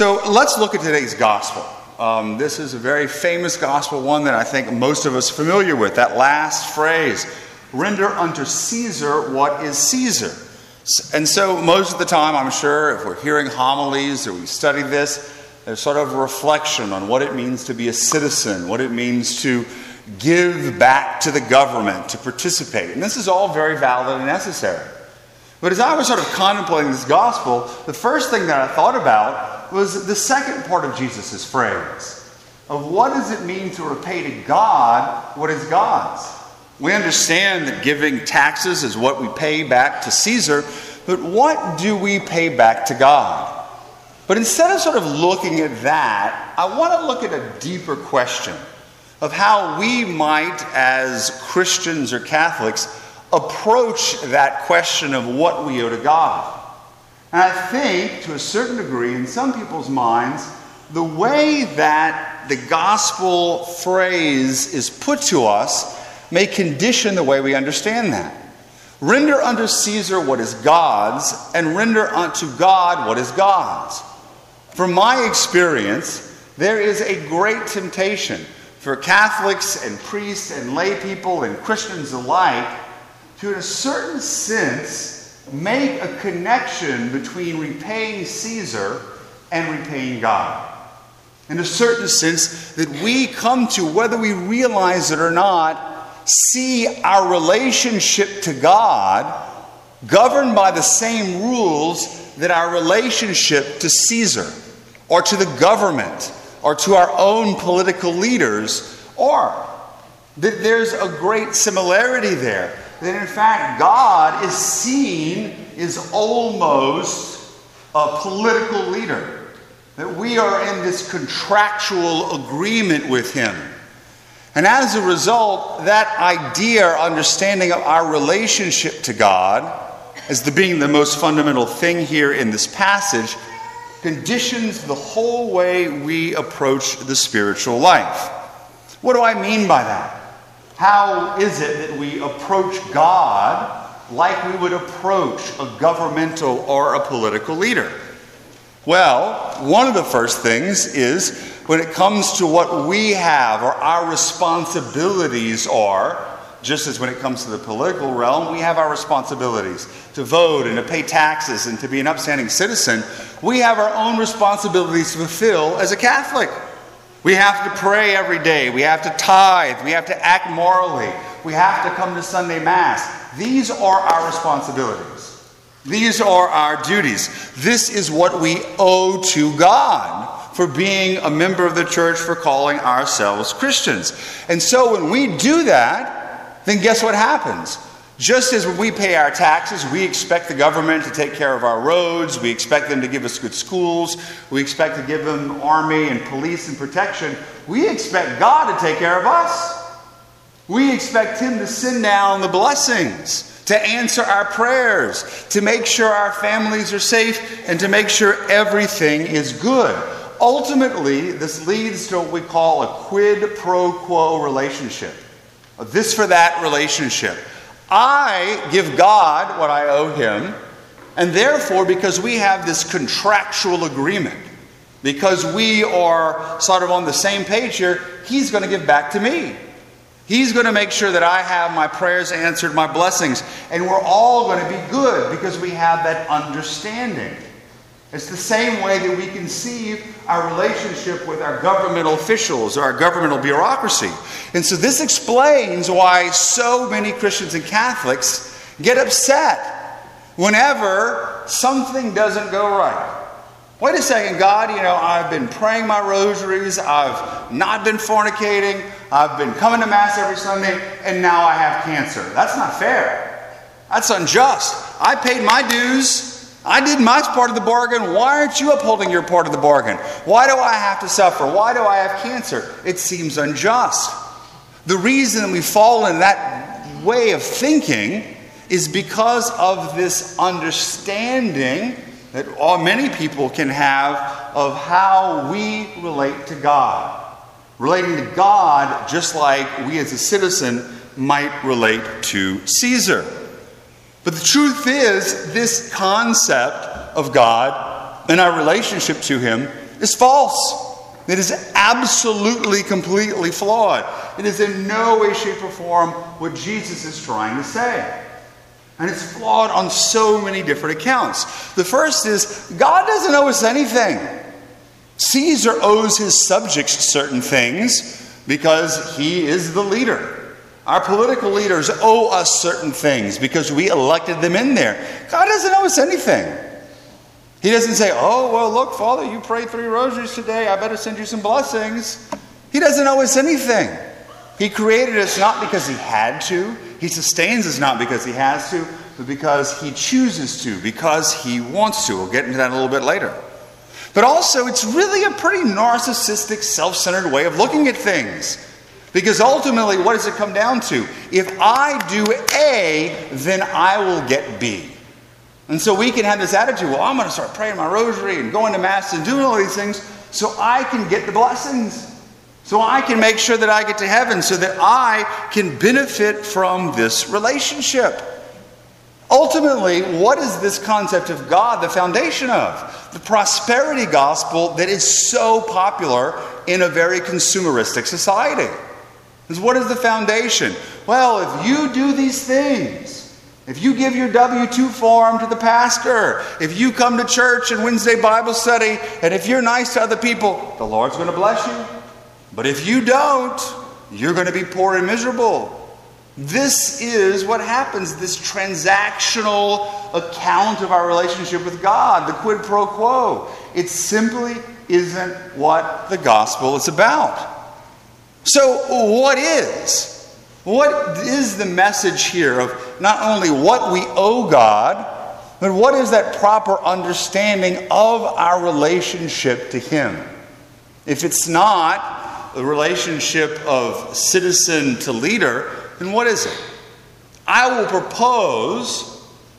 So let's look at today's gospel. Um, this is a very famous gospel, one that I think most of us are familiar with. That last phrase render unto Caesar what is Caesar. And so, most of the time, I'm sure, if we're hearing homilies or we study this, there's sort of a reflection on what it means to be a citizen, what it means to give back to the government, to participate. And this is all very valid and necessary. But as I was sort of contemplating this gospel, the first thing that I thought about was the second part of Jesus' phrase of what does it mean to repay to God what is God's? We understand that giving taxes is what we pay back to Caesar, but what do we pay back to God? But instead of sort of looking at that, I want to look at a deeper question of how we might, as Christians or Catholics, approach that question of what we owe to God. And I think, to a certain degree, in some people's minds, the way that the gospel phrase is put to us may condition the way we understand that. Render unto Caesar what is God's, and render unto God what is God's. From my experience, there is a great temptation for Catholics and priests and lay people and Christians alike to, in a certain sense, make a connection between repaying Caesar and repaying God. In a certain sense, that we come to, whether we realize it or not, see our relationship to God governed by the same rules that our relationship to Caesar or to the government or to our own political leaders are. That there's a great similarity there. That in fact, God is seen as almost a political leader. That we are in this contractual agreement with Him. And as a result, that idea or understanding of our relationship to God as the being the most fundamental thing here in this passage conditions the whole way we approach the spiritual life. What do I mean by that? How is it that we approach God like we would approach a governmental or a political leader? Well, one of the first things is when it comes to what we have or our responsibilities are, just as when it comes to the political realm, we have our responsibilities to vote and to pay taxes and to be an upstanding citizen. We have our own responsibilities to fulfill as a Catholic. We have to pray every day. We have to tithe. We have to act morally. We have to come to Sunday Mass. These are our responsibilities. These are our duties. This is what we owe to God for being a member of the church, for calling ourselves Christians. And so when we do that, then guess what happens? Just as we pay our taxes, we expect the government to take care of our roads, we expect them to give us good schools, we expect to give them army and police and protection, we expect God to take care of us. We expect Him to send down the blessings, to answer our prayers, to make sure our families are safe, and to make sure everything is good. Ultimately, this leads to what we call a quid pro quo relationship. A this for that relationship. I give God what I owe him, and therefore, because we have this contractual agreement, because we are sort of on the same page here, he's going to give back to me. He's going to make sure that I have my prayers answered, my blessings, and we're all going to be good because we have that understanding. It's the same way that we conceive our relationship with our governmental officials or our governmental bureaucracy. And so this explains why so many Christians and Catholics get upset whenever something doesn't go right. Wait a second, God, you know, I've been praying my rosaries, I've not been fornicating, I've been coming to Mass every Sunday, and now I have cancer. That's not fair. That's unjust. I paid my dues. I did my part of the bargain. Why aren't you upholding your part of the bargain? Why do I have to suffer? Why do I have cancer? It seems unjust. The reason we fall in that way of thinking is because of this understanding that all, many people can have of how we relate to God. Relating to God just like we as a citizen might relate to Caesar. But the truth is, this concept of God and our relationship to Him is false. It is absolutely, completely flawed. It is in no way, shape, or form what Jesus is trying to say. And it's flawed on so many different accounts. The first is God doesn't owe us anything. Caesar owes his subjects certain things because he is the leader. Our political leaders owe us certain things because we elected them in there. God doesn't owe us anything. He doesn't say, Oh, well, look, Father, you prayed three rosaries today. I better send you some blessings. He doesn't owe us anything. He created us not because he had to, he sustains us not because he has to, but because he chooses to, because he wants to. We'll get into that a little bit later. But also, it's really a pretty narcissistic, self centered way of looking at things. Because ultimately, what does it come down to? If I do A, then I will get B. And so we can have this attitude well, I'm going to start praying my rosary and going to Mass and doing all these things so I can get the blessings. So I can make sure that I get to heaven, so that I can benefit from this relationship. Ultimately, what is this concept of God the foundation of? The prosperity gospel that is so popular in a very consumeristic society. What is the foundation? Well, if you do these things, if you give your W 2 form to the pastor, if you come to church and Wednesday Bible study, and if you're nice to other people, the Lord's going to bless you. But if you don't, you're going to be poor and miserable. This is what happens this transactional account of our relationship with God, the quid pro quo. It simply isn't what the gospel is about. So, what is? What is the message here of not only what we owe God, but what is that proper understanding of our relationship to Him? If it's not the relationship of citizen to leader, then what is it? I will propose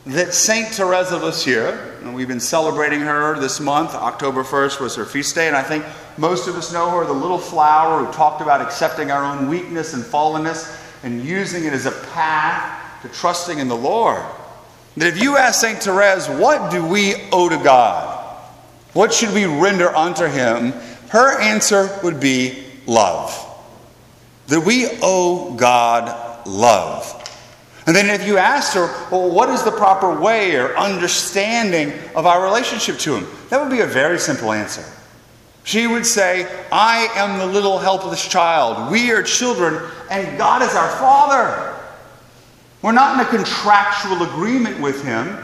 that St. Teresa of Lisieux, and we've been celebrating her this month, October 1st was her feast day, and I think most of us know her, the little flower who talked about accepting our own weakness and fallenness and using it as a path to trusting in the Lord. That if you ask St. Therese, what do we owe to God? What should we render unto Him? Her answer would be love. That we owe God love. And then if you asked her, well, what is the proper way or understanding of our relationship to Him? That would be a very simple answer. She would say, I am the little helpless child. We are children, and God is our Father. We're not in a contractual agreement with Him,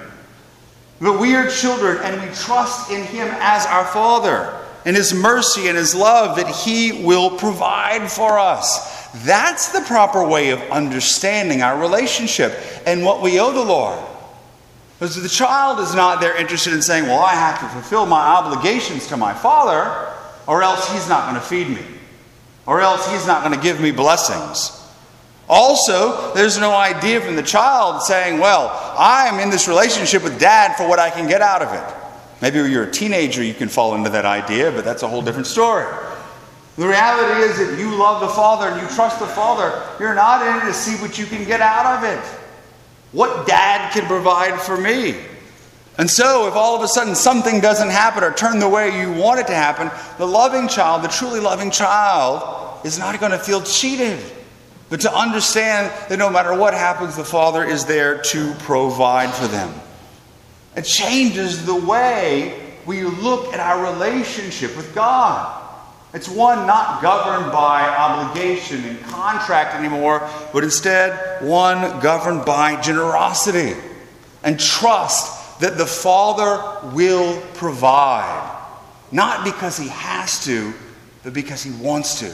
but we are children, and we trust in Him as our Father, in His mercy and His love that He will provide for us. That's the proper way of understanding our relationship and what we owe the Lord. Because the child is not there interested in saying, Well, I have to fulfill my obligations to my father, or else he's not going to feed me, or else he's not going to give me blessings. Also, there's no idea from the child saying, Well, I'm in this relationship with dad for what I can get out of it. Maybe when you're a teenager, you can fall into that idea, but that's a whole different story. The reality is that you love the Father and you trust the Father. You're not in it to see what you can get out of it. What dad can provide for me? And so, if all of a sudden something doesn't happen or turn the way you want it to happen, the loving child, the truly loving child, is not going to feel cheated, but to understand that no matter what happens, the Father is there to provide for them. It changes the way we look at our relationship with God. It's one not governed by obligation and contract anymore, but instead one governed by generosity and trust that the Father will provide. Not because He has to, but because He wants to,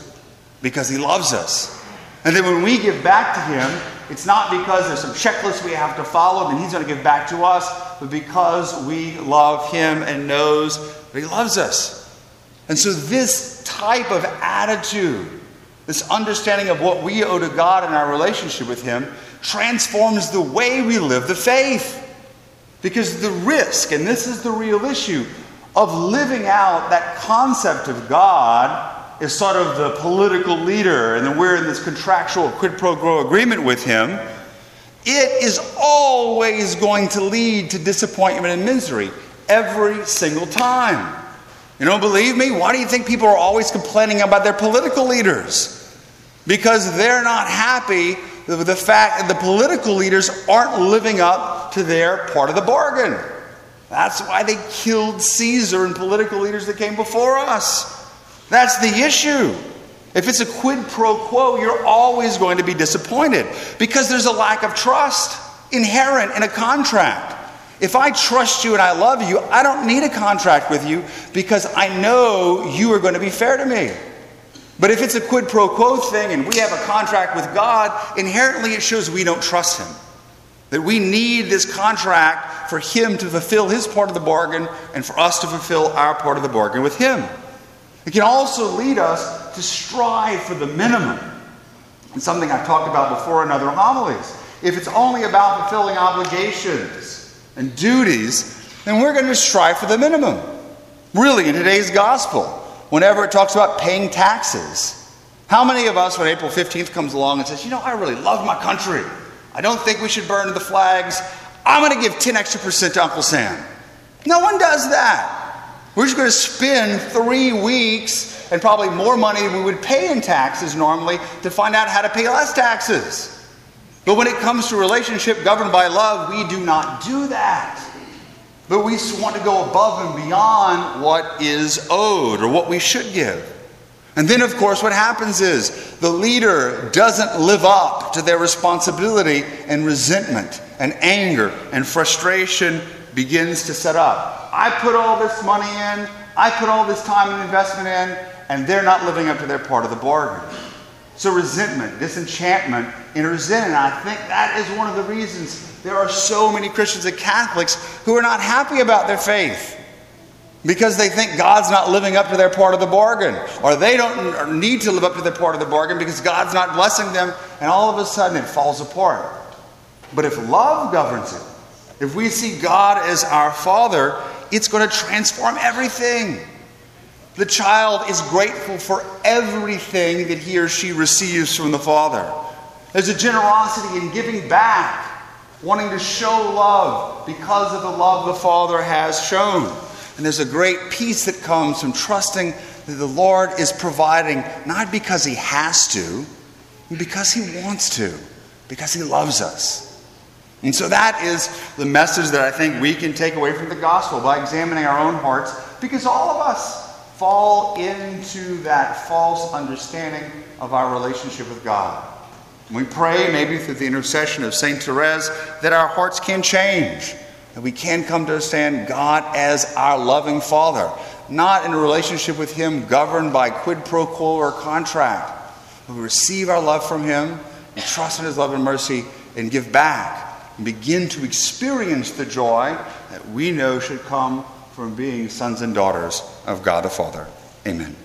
because He loves us. And then when we give back to Him, it's not because there's some checklist we have to follow and He's going to give back to us, but because we love Him and knows that He loves us. And so, this type of attitude, this understanding of what we owe to God in our relationship with Him, transforms the way we live the faith. Because the risk, and this is the real issue, of living out that concept of God is sort of the political leader, and then we're in this contractual quid pro quo agreement with Him. It is always going to lead to disappointment and misery every single time. You don't believe me? Why do you think people are always complaining about their political leaders? Because they're not happy with the fact that the political leaders aren't living up to their part of the bargain. That's why they killed Caesar and political leaders that came before us. That's the issue. If it's a quid pro quo, you're always going to be disappointed because there's a lack of trust inherent in a contract. If I trust you and I love you, I don't need a contract with you because I know you are going to be fair to me. But if it's a quid pro quo thing and we have a contract with God, inherently it shows we don't trust Him. That we need this contract for Him to fulfill His part of the bargain and for us to fulfill our part of the bargain with Him. It can also lead us to strive for the minimum. Something I've talked about before in other homilies. If it's only about fulfilling obligations and duties, then we're going to strive for the minimum. Really, in today's gospel, whenever it talks about paying taxes, how many of us, when April 15th comes along and says, you know, I really love my country, I don't think we should burn the flags, I'm going to give 10 extra percent to Uncle Sam? No one does that. We're just going to spend three weeks and probably more money than we would pay in taxes normally to find out how to pay less taxes. But when it comes to relationship governed by love, we do not do that. But we want to go above and beyond what is owed or what we should give. And then, of course, what happens is the leader doesn't live up to their responsibility, and resentment and anger and frustration begins to set up. I put all this money in, I put all this time and investment in, and they're not living up to their part of the bargain. So, resentment, disenchantment and resentment. I think that is one of the reasons there are so many Christians and Catholics who are not happy about their faith because they think God's not living up to their part of the bargain, or they don't need to live up to their part of the bargain because God's not blessing them, and all of a sudden it falls apart. But if love governs it, if we see God as our Father, it's going to transform everything. The child is grateful for everything that he or she receives from the Father. There's a generosity in giving back, wanting to show love because of the love the Father has shown. And there's a great peace that comes from trusting that the Lord is providing, not because He has to, but because He wants to, because He loves us. And so that is the message that I think we can take away from the gospel by examining our own hearts, because all of us fall into that false understanding of our relationship with God. We pray, maybe through the intercession of St. Therese, that our hearts can change, that we can come to understand God as our loving Father, not in a relationship with Him governed by quid pro quo or contract. We receive our love from Him, we trust in His love and mercy, and give back and begin to experience the joy that we know should come from being sons and daughters of God the Father. Amen.